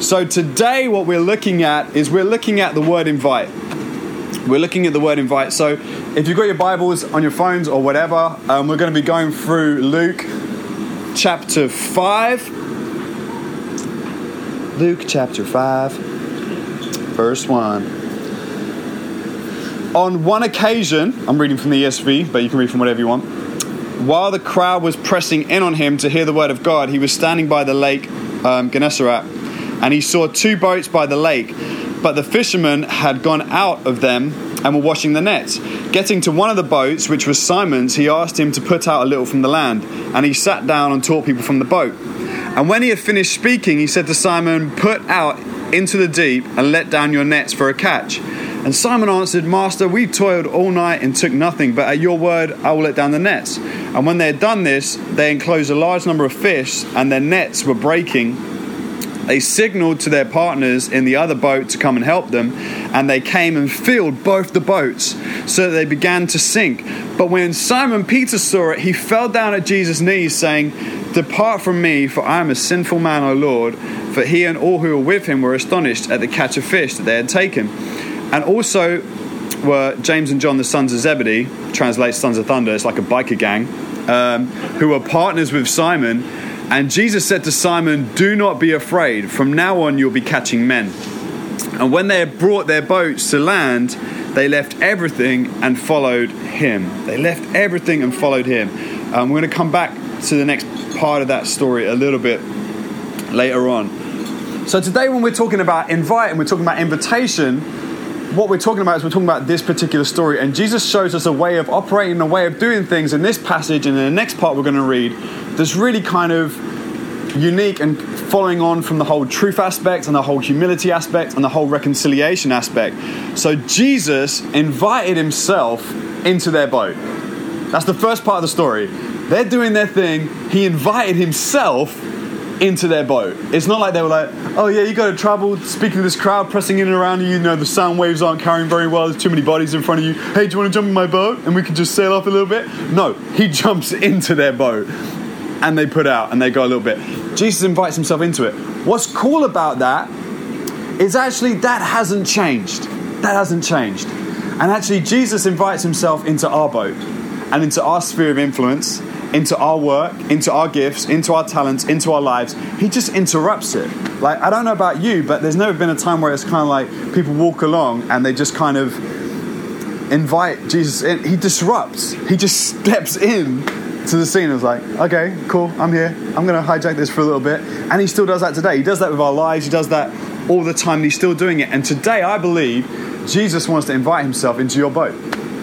So today, what we're looking at is we're looking at the word invite. We're looking at the word invite. So if you've got your Bibles on your phones or whatever, um, we're going to be going through Luke chapter 5. Luke chapter 5, verse 1. On one occasion, I'm reading from the ESV, but you can read from whatever you want. While the crowd was pressing in on him to hear the word of God, he was standing by the lake um, Gennesaret, and he saw two boats by the lake, but the fishermen had gone out of them and were washing the nets. Getting to one of the boats, which was Simon's, he asked him to put out a little from the land, and he sat down and taught people from the boat. And when he had finished speaking, he said to Simon, Put out into the deep and let down your nets for a catch. And Simon answered, Master, we toiled all night and took nothing, but at your word I will let down the nets. And when they had done this, they enclosed a large number of fish, and their nets were breaking. They signaled to their partners in the other boat to come and help them, and they came and filled both the boats, so that they began to sink. But when Simon Peter saw it, he fell down at Jesus' knees, saying, Depart from me, for I am a sinful man, O Lord. For he and all who were with him were astonished at the catch of fish that they had taken. And also were James and John, the sons of Zebedee, translates sons of thunder, it's like a biker gang, um, who were partners with Simon. And Jesus said to Simon, Do not be afraid. From now on, you'll be catching men. And when they had brought their boats to land, they left everything and followed him. They left everything and followed him. Um, we're going to come back to the next part of that story a little bit later on. So, today, when we're talking about invite and we're talking about invitation, what we're talking about is we're talking about this particular story, and Jesus shows us a way of operating, a way of doing things in this passage, and in the next part we're going to read, that's really kind of unique and following on from the whole truth aspect and the whole humility aspect and the whole reconciliation aspect. So Jesus invited himself into their boat. That's the first part of the story. They're doing their thing, he invited himself into their boat. It's not like they were like, oh yeah, you got to travel, speaking to this crowd, pressing in and around you, you know, the sound waves aren't carrying very well, there's too many bodies in front of you. Hey, do you want to jump in my boat? And we can just sail off a little bit? No, he jumps into their boat and they put out and they go a little bit. Jesus invites himself into it. What's cool about that is actually that hasn't changed. That hasn't changed. And actually, Jesus invites himself into our boat and into our sphere of influence into our work, into our gifts, into our talents, into our lives. He just interrupts it. Like, I don't know about you, but there's never been a time where it's kind of like people walk along and they just kind of invite Jesus in. He disrupts, he just steps in to the scene. and It's like, okay, cool, I'm here. I'm going to hijack this for a little bit. And he still does that today. He does that with our lives, he does that all the time. He's still doing it. And today, I believe Jesus wants to invite himself into your boat,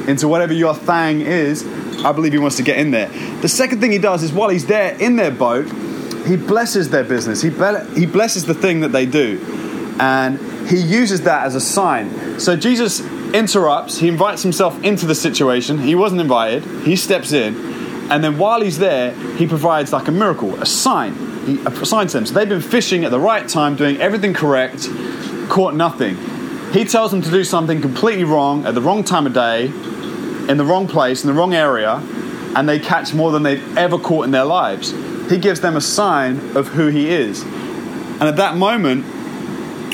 into whatever your thing is I believe he wants to get in there. The second thing he does is while he's there in their boat, he blesses their business. He, he blesses the thing that they do. And he uses that as a sign. So Jesus interrupts, he invites himself into the situation. He wasn't invited, he steps in. And then while he's there, he provides like a miracle, a sign. He assigns them. So they've been fishing at the right time, doing everything correct, caught nothing. He tells them to do something completely wrong at the wrong time of day, in the wrong place, in the wrong area, and they catch more than they've ever caught in their lives. He gives them a sign of who he is. And at that moment,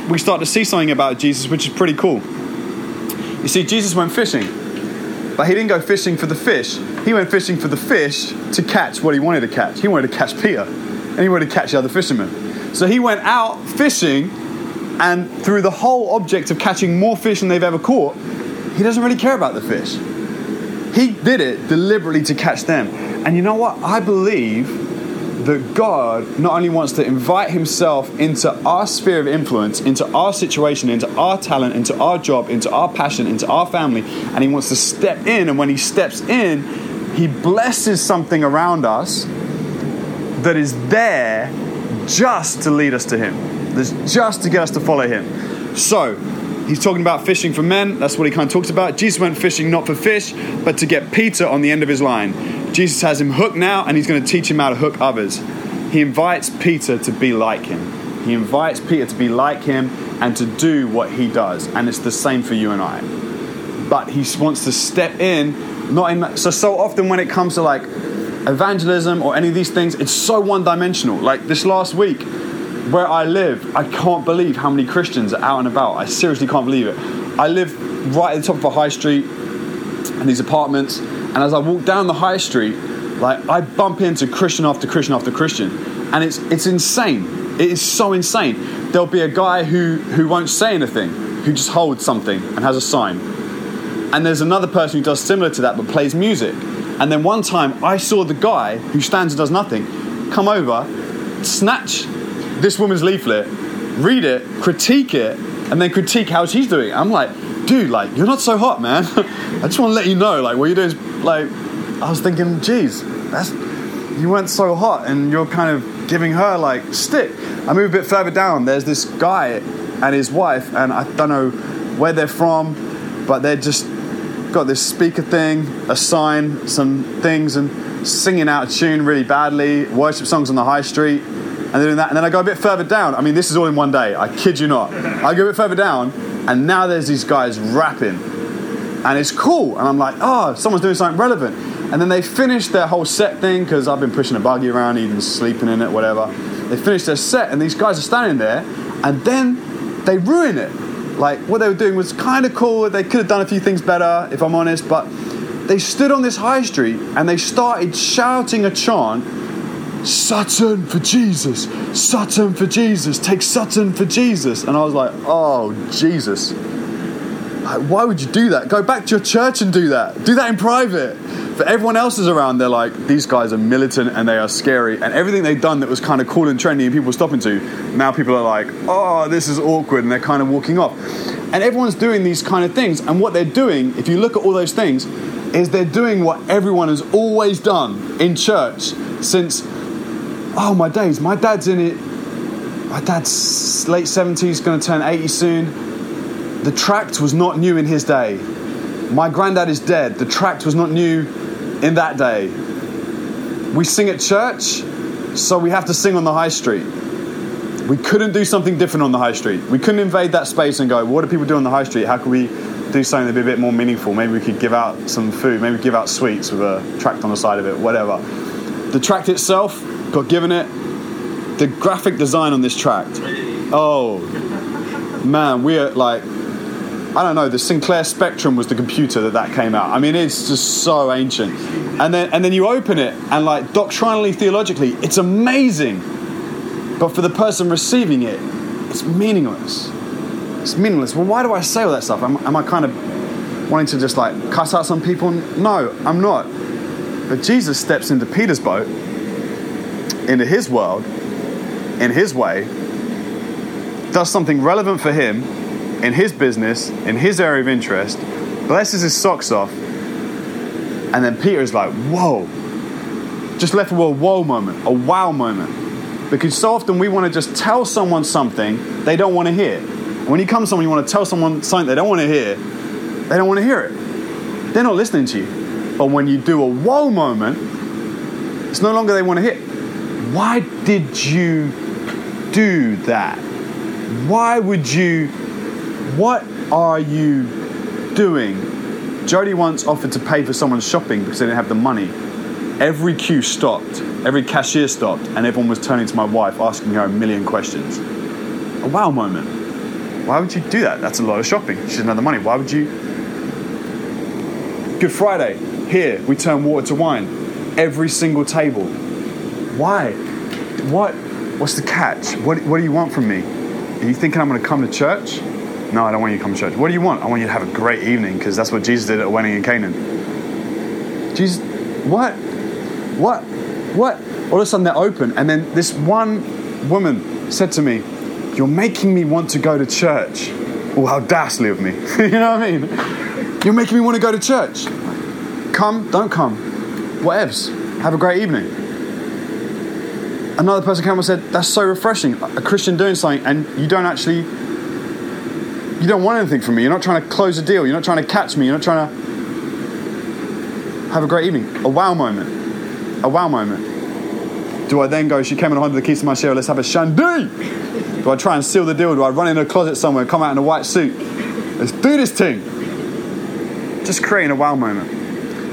we start to see something about Jesus which is pretty cool. You see, Jesus went fishing, but he didn't go fishing for the fish. He went fishing for the fish to catch what he wanted to catch. He wanted to catch Peter, and he wanted to catch the other fishermen. So he went out fishing, and through the whole object of catching more fish than they've ever caught, he doesn't really care about the fish. He did it deliberately to catch them. And you know what? I believe that God not only wants to invite Himself into our sphere of influence, into our situation, into our talent, into our job, into our passion, into our family, and He wants to step in. And when He steps in, He blesses something around us that is there just to lead us to Him, that's just to get us to follow Him. So, He's talking about fishing for men. That's what he kind of talks about. Jesus went fishing not for fish, but to get Peter on the end of his line. Jesus has him hooked now, and he's going to teach him how to hook others. He invites Peter to be like him. He invites Peter to be like him and to do what he does. And it's the same for you and I. But he wants to step in, not in. So, so often when it comes to like evangelism or any of these things, it's so one dimensional. Like this last week, where I live, I can't believe how many Christians are out and about. I seriously can't believe it. I live right at the top of a high street in these apartments, and as I walk down the high street, like I bump into Christian after Christian after Christian, and it's it's insane. It is so insane. There'll be a guy who who won't say anything, who just holds something and has a sign, and there's another person who does similar to that but plays music. And then one time I saw the guy who stands and does nothing come over, snatch this woman's leaflet, read it, critique it, and then critique how she's doing. I'm like, dude, like you're not so hot, man. I just want to let you know, like what you're doing is like. I was thinking, geez, that's you weren't so hot, and you're kind of giving her like stick. I move a bit further down. There's this guy and his wife, and I don't know where they're from, but they're just got this speaker thing, a sign, some things, and singing out a tune really badly, worship songs on the high street, and doing that. And then I go a bit further down. I mean, this is all in one day. I kid you not. I go a bit further down, and now there's these guys rapping, and it's cool. And I'm like, oh, someone's doing something relevant. And then they finish their whole set thing because I've been pushing a buggy around, even sleeping in it, whatever. They finish their set, and these guys are standing there, and then they ruin it like what they were doing was kind of cool. They could have done a few things better, if I'm honest, but they stood on this high street and they started shouting a chant Sutton for Jesus, Sutton for Jesus, take Sutton for Jesus. And I was like, oh, Jesus. Why would you do that? Go back to your church and do that. Do that in private. But everyone else is around, they're like, these guys are militant and they are scary. And everything they've done that was kind of cool and trendy and people were stopping to, now people are like, oh, this is awkward. And they're kind of walking off. And everyone's doing these kind of things. And what they're doing, if you look at all those things, is they're doing what everyone has always done in church since, oh my days, my dad's in it. My dad's late 70s, going to turn 80 soon. The tract was not new in his day. My granddad is dead. The tract was not new in that day. We sing at church, so we have to sing on the high street. We couldn't do something different on the high street. We couldn't invade that space and go, what do people do on the high street? How can we do something that'd be a bit more meaningful? Maybe we could give out some food, maybe give out sweets with a tract on the side of it, whatever. The tract itself, got given it. The graphic design on this tract, oh man, we're like I don't know, the Sinclair Spectrum was the computer that that came out. I mean, it's just so ancient. And then, and then you open it, and like doctrinally, theologically, it's amazing. But for the person receiving it, it's meaningless. It's meaningless. Well, why do I say all that stuff? Am, am I kind of wanting to just like cuss out some people? No, I'm not. But Jesus steps into Peter's boat, into his world, in his way, does something relevant for him in his business, in his area of interest, blesses his socks off, and then Peter is like, whoa. Just left with a whoa moment, a wow moment. Because so often we want to just tell someone something they don't want to hear. When you come to someone, you want to tell someone something they don't want to hear, they don't want to hear it. They're not listening to you. But when you do a whoa moment, it's no longer they want to hear. Why did you do that? Why would you what are you doing? Jody once offered to pay for someone's shopping because they didn't have the money. Every queue stopped, every cashier stopped, and everyone was turning to my wife asking her a million questions. A wow moment. Why would you do that? That's a lot of shopping. She doesn't have the money. Why would you? Good Friday. Here, we turn water to wine. Every single table. Why? What? What's the catch? What, what do you want from me? Are you thinking I'm going to come to church? No, I don't want you to come to church. What do you want? I want you to have a great evening because that's what Jesus did at a wedding in Canaan. Jesus, what? What? What? All of a sudden they're open. And then this one woman said to me, You're making me want to go to church. Oh, how dastardly of me. you know what I mean? You're making me want to go to church. Come, don't come. Whatevs. Have a great evening. Another person came and said, That's so refreshing. A Christian doing something, and you don't actually you don't want anything from me. You're not trying to close a deal. You're not trying to catch me. You're not trying to have a great evening. A wow moment. A wow moment. Do I then go, she came in under the keys to my share, let's have a shandy? Do I try and seal the deal? Do I run in a closet somewhere, come out in a white suit? Let's do this thing. Just creating a wow moment.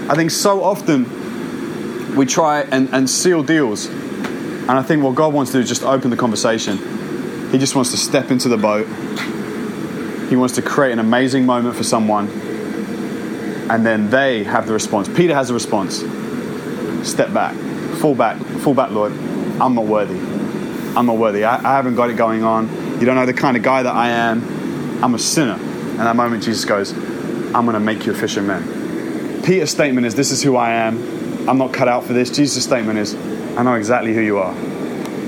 I think so often we try and, and seal deals. And I think what God wants to do is just open the conversation He just wants to step into the boat. He wants to create an amazing moment for someone. And then they have the response. Peter has a response. Step back. Fall back. Fall back, Lord. I'm not worthy. I'm not worthy. I, I haven't got it going on. You don't know the kind of guy that I am. I'm a sinner. And that moment, Jesus goes, I'm going to make you a fisherman. Peter's statement is, This is who I am. I'm not cut out for this. Jesus' statement is, I know exactly who you are.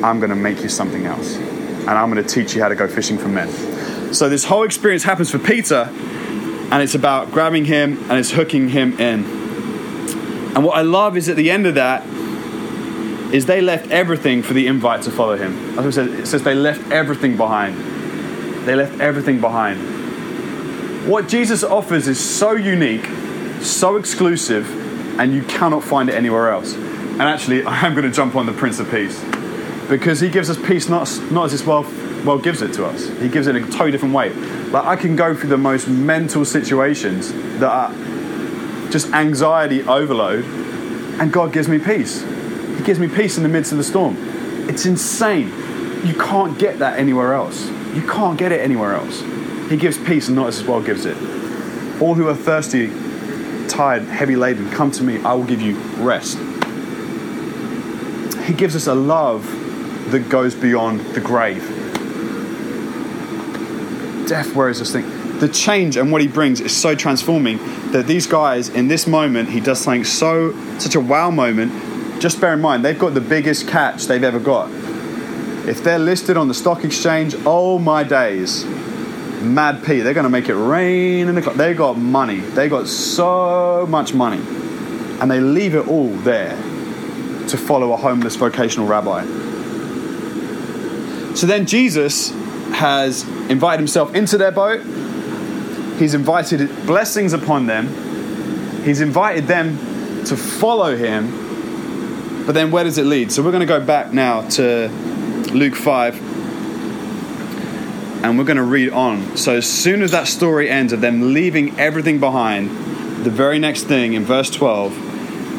I'm going to make you something else. And I'm going to teach you how to go fishing for men. So this whole experience happens for Peter, and it's about grabbing him and it's hooking him in. And what I love is at the end of that, is they left everything for the invite to follow him. As said, it says they left everything behind. They left everything behind. What Jesus offers is so unique, so exclusive, and you cannot find it anywhere else. And actually, I am going to jump on the Prince of Peace because he gives us peace not, not as this world, world gives it to us. He gives it in a totally different way. Like I can go through the most mental situations that are just anxiety overload, and God gives me peace. He gives me peace in the midst of the storm. It's insane. You can't get that anywhere else. You can't get it anywhere else. He gives peace and not as this world gives it. All who are thirsty, tired, heavy laden, come to me. I will give you rest. He gives us a love that goes beyond the grave. Death wears this thing. The change and what he brings is so transforming that these guys, in this moment, he does something so, such a wow moment. Just bear in mind, they've got the biggest catch they've ever got. If they're listed on the stock exchange, oh my days, Mad P, they're going to make it rain in the cloud. They got money. They got so much money. And they leave it all there to follow a homeless vocational rabbi. So then Jesus has invited himself into their boat. He's invited blessings upon them. He's invited them to follow him. But then where does it lead? So we're going to go back now to Luke 5 and we're going to read on. So as soon as that story ends of them leaving everything behind, the very next thing in verse 12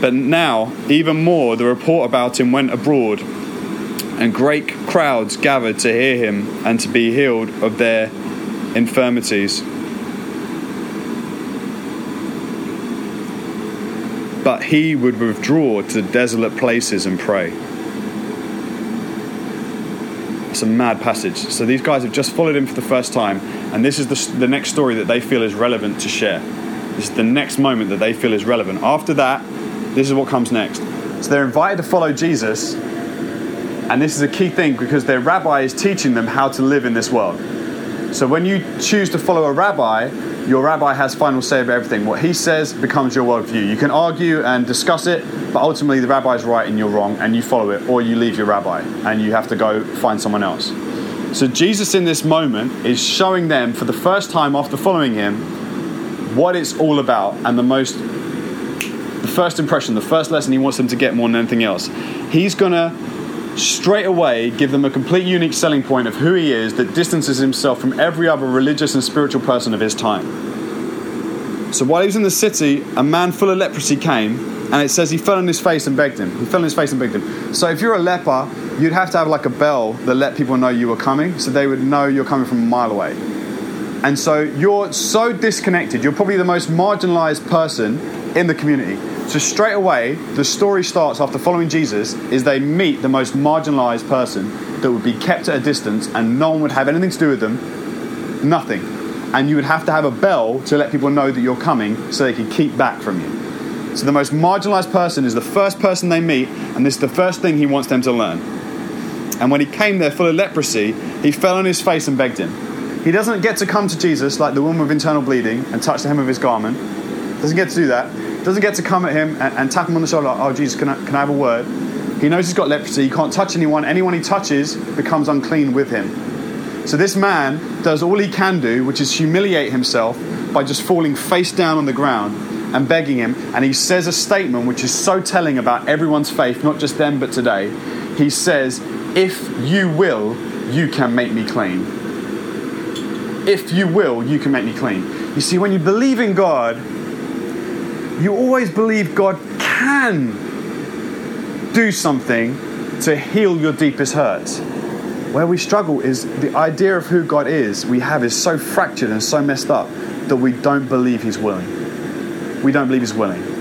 But now, even more, the report about him went abroad, and great crowds gathered to hear him and to be healed of their infirmities. But he would withdraw to desolate places and pray. It's a mad passage. So these guys have just followed him for the first time, and this is the, the next story that they feel is relevant to share. This is the next moment that they feel is relevant. After that, this is what comes next. So they're invited to follow Jesus, and this is a key thing because their rabbi is teaching them how to live in this world. So when you choose to follow a rabbi, your rabbi has final say over everything. What he says becomes your worldview. You can argue and discuss it, but ultimately the rabbi is right and you're wrong, and you follow it, or you leave your rabbi and you have to go find someone else. So Jesus in this moment is showing them for the first time after following him what it's all about and the most the first impression, the first lesson he wants them to get more than anything else. He's gonna straight away give them a complete unique selling point of who he is that distances himself from every other religious and spiritual person of his time. So while he was in the city, a man full of leprosy came, and it says he fell on his face and begged him. He fell on his face and begged him. So if you're a leper, you'd have to have like a bell that let people know you were coming, so they would know you're coming from a mile away. And so you're so disconnected. You're probably the most marginalized person in the community. So straight away, the story starts after following Jesus is they meet the most marginalized person that would be kept at a distance and no one would have anything to do with them. Nothing. And you would have to have a bell to let people know that you're coming so they can keep back from you. So the most marginalized person is the first person they meet, and this is the first thing he wants them to learn. And when he came there full of leprosy, he fell on his face and begged him. He doesn't get to come to Jesus like the woman with internal bleeding and touch the hem of his garment. Doesn't get to do that doesn't get to come at him and, and tap him on the shoulder oh, Jesus, can I, can I have a word? He knows he's got leprosy. He can't touch anyone. Anyone he touches becomes unclean with him. So this man does all he can do, which is humiliate himself by just falling face down on the ground and begging him. And he says a statement which is so telling about everyone's faith, not just then but today. He says, If you will, you can make me clean. If you will, you can make me clean. You see, when you believe in God, you always believe God can do something to heal your deepest hurts. Where we struggle is the idea of who God is, we have is so fractured and so messed up that we don't believe He's willing. We don't believe He's willing.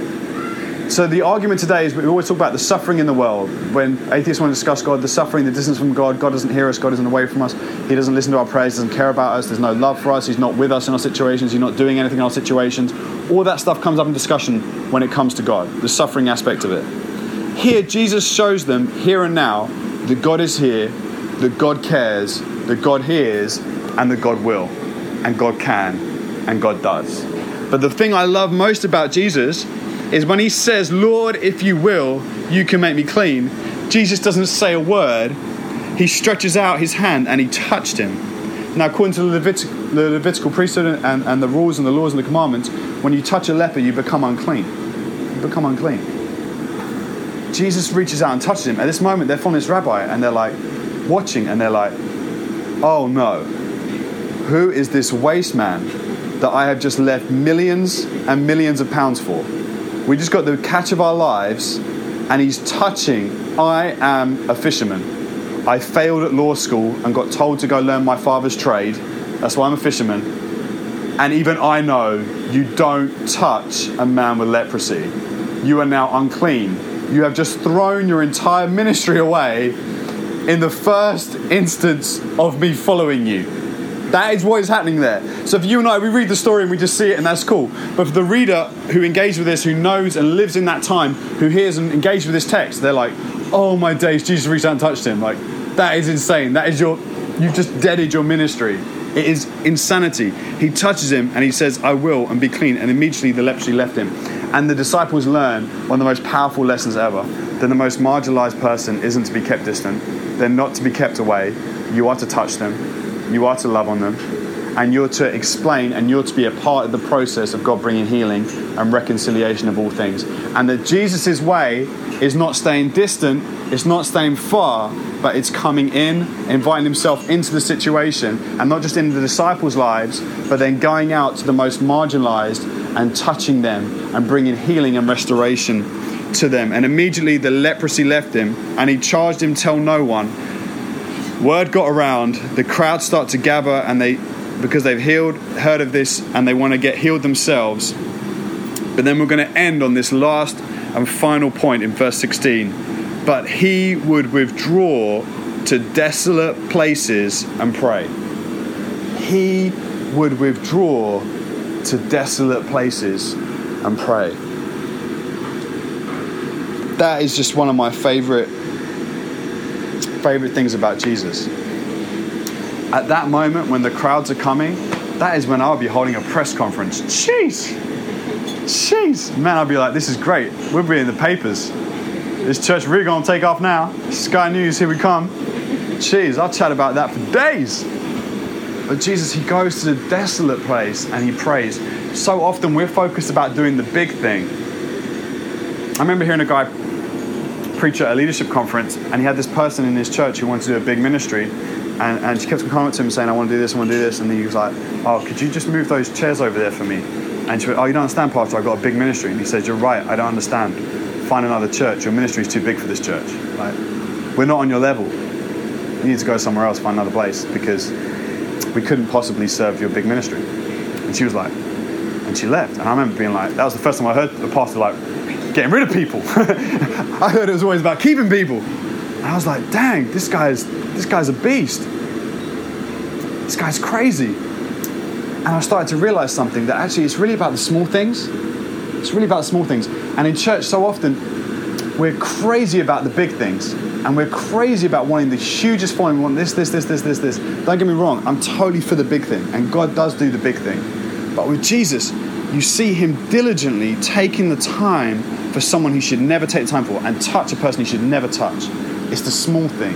So the argument today is we always talk about the suffering in the world. When atheists want to discuss God, the suffering, the distance from God, God doesn't hear us, God isn't away from us, He doesn't listen to our prayers, doesn't care about us, there's no love for us, He's not with us in our situations, He's not doing anything in our situations. All that stuff comes up in discussion when it comes to God, the suffering aspect of it. Here, Jesus shows them, here and now, that God is here, that God cares, that God hears, and that God will, and God can, and God does. But the thing I love most about Jesus is when he says, Lord, if you will, you can make me clean. Jesus doesn't say a word. He stretches out his hand and he touched him. Now, according to the, Levit- the Levitical priesthood and, and the rules and the laws and the commandments, when you touch a leper, you become unclean. You become unclean. Jesus reaches out and touches him. At this moment, they're following this rabbi and they're like watching and they're like, oh no, who is this waste man that I have just left millions and millions of pounds for? We just got the catch of our lives, and he's touching. I am a fisherman. I failed at law school and got told to go learn my father's trade. That's why I'm a fisherman. And even I know you don't touch a man with leprosy. You are now unclean. You have just thrown your entire ministry away in the first instance of me following you. That is what is happening there. So for you and I, we read the story and we just see it and that's cool. But for the reader who engaged with this, who knows and lives in that time, who hears and engages with this text, they're like, oh my days, Jesus reached out and touched him. Like, that is insane. That is your, you've just deaded your ministry. It is insanity. He touches him and he says, I will and be clean. And immediately the leprosy left him. And the disciples learn one of the most powerful lessons ever that the most marginalized person isn't to be kept distant, they're not to be kept away. You are to touch them you are to love on them, and you're to explain and you're to be a part of the process of God bringing healing and reconciliation of all things. And that Jesus' way is not staying distant, it's not staying far, but it's coming in, inviting himself into the situation, and not just in the disciples' lives, but then going out to the most marginalized and touching them and bringing healing and restoration to them. And immediately the leprosy left him, and he charged him, Tell no one word got around, the crowd start to gather and they because they've healed, heard of this, and they want to get healed themselves. But then we're going to end on this last and final point in verse 16. But he would withdraw to desolate places and pray. He would withdraw to desolate places and pray. That is just one of my favorite favorite things about Jesus. At that moment, when the crowds are coming, that is when I'll be holding a press conference. Jeez! Jeez! Man, I'll be like, this is great. We'll be in the papers. This church really gonna take off now. Sky News, here we come. Jeez, I'll chat about that for days. But Jesus, He goes to the desolate place and He prays. So often we're focused about doing the big thing. I remember hearing a guy preach at a leadership conference, and he had this person in his church who wanted to do a big ministry. And, and she kept coming to him saying, I want to do this, I want to do this. And he was like, Oh, could you just move those chairs over there for me? And she went, Oh, you don't understand, Pastor, I've got a big ministry. And he said, You're right, I don't understand. Find another church. Your ministry is too big for this church. Like, we're not on your level. You need to go somewhere else, find another place, because we couldn't possibly serve your big ministry. And she was like, and she left. And I remember being like, that was the first time I heard the pastor like, getting rid of people. I heard it was always about keeping people. And I was like, dang, this guy's this guy's a beast. This guy's crazy. And I started to realize something that actually it's really about the small things. It's really about the small things. And in church, so often we're crazy about the big things. And we're crazy about wanting the hugest following. We want this, this, this, this, this, this. Don't get me wrong, I'm totally for the big thing. And God does do the big thing. But with Jesus, you see him diligently taking the time for someone he should never take the time for and touch a person he should never touch. It's the small thing.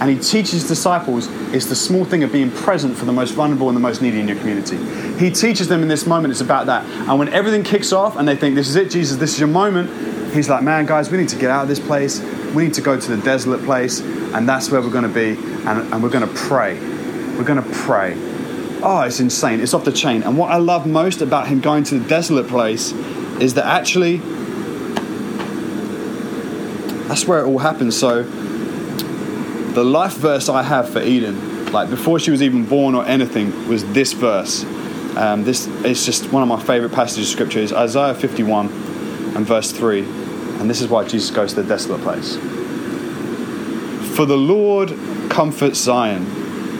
and he teaches his disciples it's the small thing of being present for the most vulnerable and the most needy in your community. He teaches them in this moment, it's about that. And when everything kicks off and they think, this is it, Jesus, this is your moment, he's like, man, guys, we need to get out of this place. We need to go to the desolate place, and that's where we're going to be, and, and we're going to pray. We're going to pray. Oh, it's insane. It's off the chain. And what I love most about him going to the desolate place is that actually that's where it all happens. So, the life verse I have for Eden, like before she was even born or anything, was this verse. Um, this is just one of my favorite passages of scripture. Is Isaiah 51 and verse 3. And this is why Jesus goes to the desolate place. For the Lord comforts Zion,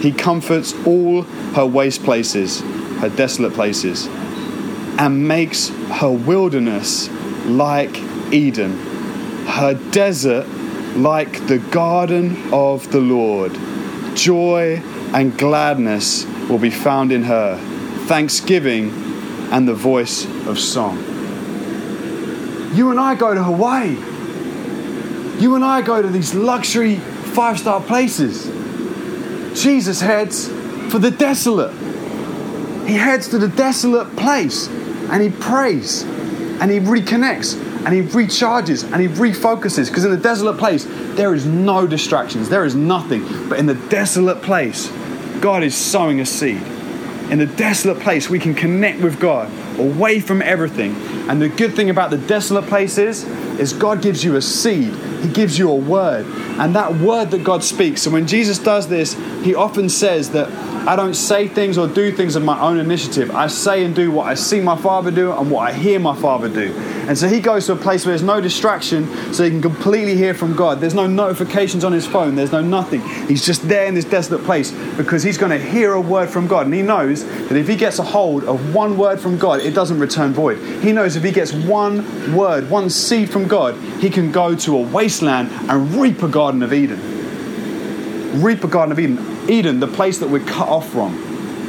He comforts all her waste places, her desolate places, and makes her wilderness like Eden her desert like the garden of the Lord. Joy and gladness will be found in her, thanksgiving and the voice of song. You and I go to Hawaii. You and I go to these luxury five star places. Jesus heads for the desolate. He heads to the desolate place and he prays and he reconnects and he recharges and he refocuses. Because in the desolate place there is no distractions. There is nothing. But in the desolate place god is sowing a seed. In the desolate place we can connect with god away from everything. And the good thing about the desolate place is is god gives you a seed he gives you a word. And that word that god speaks. And when jesus does this he often says that I don't say things or do things of my own initiative. I say and do what I see my father do and what I hear my father do. And so he goes to a place where there's no distraction so he can completely hear from God. There's no notifications on his phone, there's no nothing. He's just there in this desolate place because he's going to hear a word from God. And he knows that if he gets a hold of one word from God, it doesn't return void. He knows if he gets one word, one seed from God, he can go to a wasteland and reap a Garden of Eden. Reap a Garden of Eden. Eden, the place that we're cut off from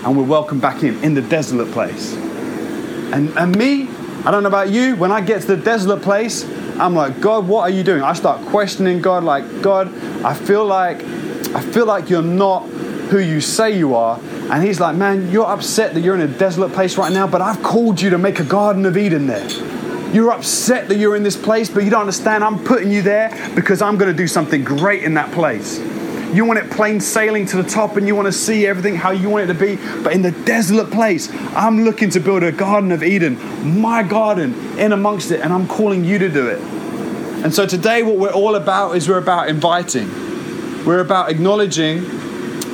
and we're welcomed back in, in the desolate place. And, and me, I don't know about you, when I get to the desolate place, I'm like, God, what are you doing? I start questioning God, like, God, I feel like I feel like you're not who you say you are. And he's like, Man, you're upset that you're in a desolate place right now, but I've called you to make a Garden of Eden there. You're upset that you're in this place, but you don't understand. I'm putting you there because I'm going to do something great in that place. You want it plain sailing to the top and you want to see everything how you want it to be. But in the desolate place, I'm looking to build a Garden of Eden, my garden, in amongst it, and I'm calling you to do it. And so today, what we're all about is we're about inviting. We're about acknowledging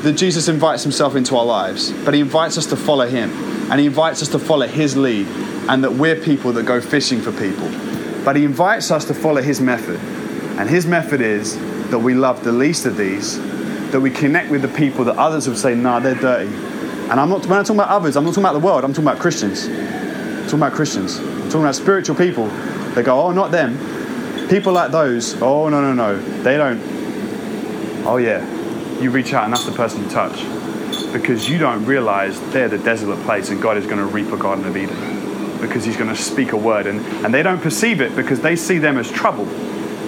that Jesus invites himself into our lives, but he invites us to follow him, and he invites us to follow his lead, and that we're people that go fishing for people. But he invites us to follow his method, and his method is that we love the least of these, that we connect with the people that others would say, nah, they're dirty. And I'm not, when I'm talking about others, I'm not talking about the world, I'm talking about Christians. I'm talking about Christians. I'm talking about spiritual people. They go, oh, not them. People like those, oh, no, no, no. They don't. Oh, yeah. You reach out and that's the person you touch. Because you don't realize they're the desolate place and God is going to reap a Garden of Eden. Because He's going to speak a word. And, and they don't perceive it because they see them as trouble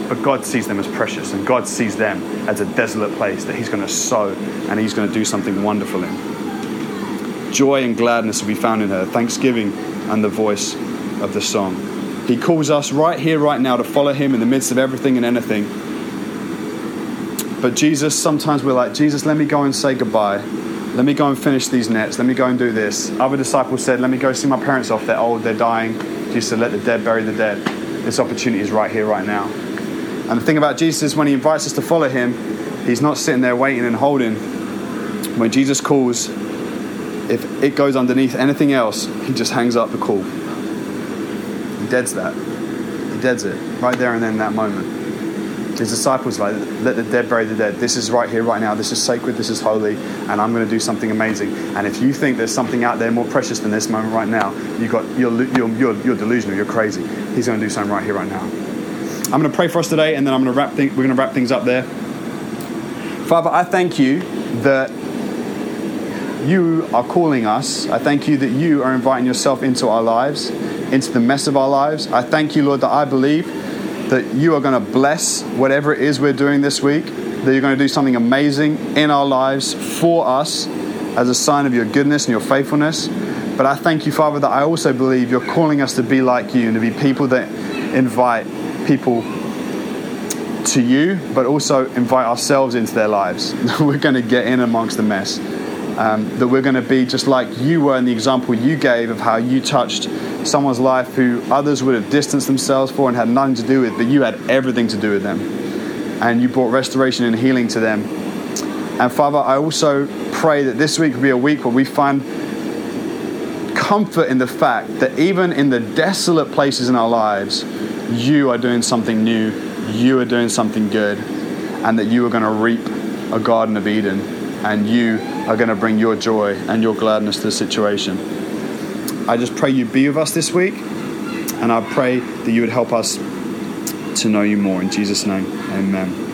but God sees them as precious, and God sees them as a desolate place that He's going to sow and He's going to do something wonderful in. Joy and gladness will be found in her, thanksgiving and the voice of the song. He calls us right here, right now, to follow Him in the midst of everything and anything. But Jesus, sometimes we're like, Jesus, let me go and say goodbye. Let me go and finish these nets. Let me go and do this. Other disciples said, Let me go see my parents off. They're old, they're dying. Jesus said, Let the dead bury the dead. This opportunity is right here, right now. And the thing about Jesus is when he invites us to follow him, he's not sitting there waiting and holding. When Jesus calls, if it goes underneath anything else, he just hangs up the call. He deads that. He deads it right there and then that moment. His disciples like, let the dead bury the dead. This is right here, right now. This is sacred. This is holy, and I'm going to do something amazing. And if you think there's something out there more precious than this moment right now, you got you're, you're, you're, you're delusional. You're crazy. He's going to do something right here, right now. I'm going to pray for us today, and then I'm going to wrap. We're going to wrap things up there. Father, I thank you that you are calling us. I thank you that you are inviting yourself into our lives, into the mess of our lives. I thank you, Lord, that I believe that you are going to bless whatever it is we're doing this week. that you're going to do something amazing in our lives for us as a sign of your goodness and your faithfulness. But I thank you, Father, that I also believe you're calling us to be like you and to be people that invite people to you, but also invite ourselves into their lives. we're going to get in amongst the mess. Um, that we're going to be just like you were in the example you gave of how you touched someone's life who others would have distanced themselves for and had nothing to do with, but you had everything to do with them. And you brought restoration and healing to them. And Father, I also pray that this week will be a week where we find comfort in the fact that even in the desolate places in our lives, you are doing something new, you are doing something good, and that you are going to reap a Garden of Eden, and you are going to bring your joy and your gladness to the situation. I just pray you be with us this week, and I pray that you would help us to know you more. In Jesus' name, amen.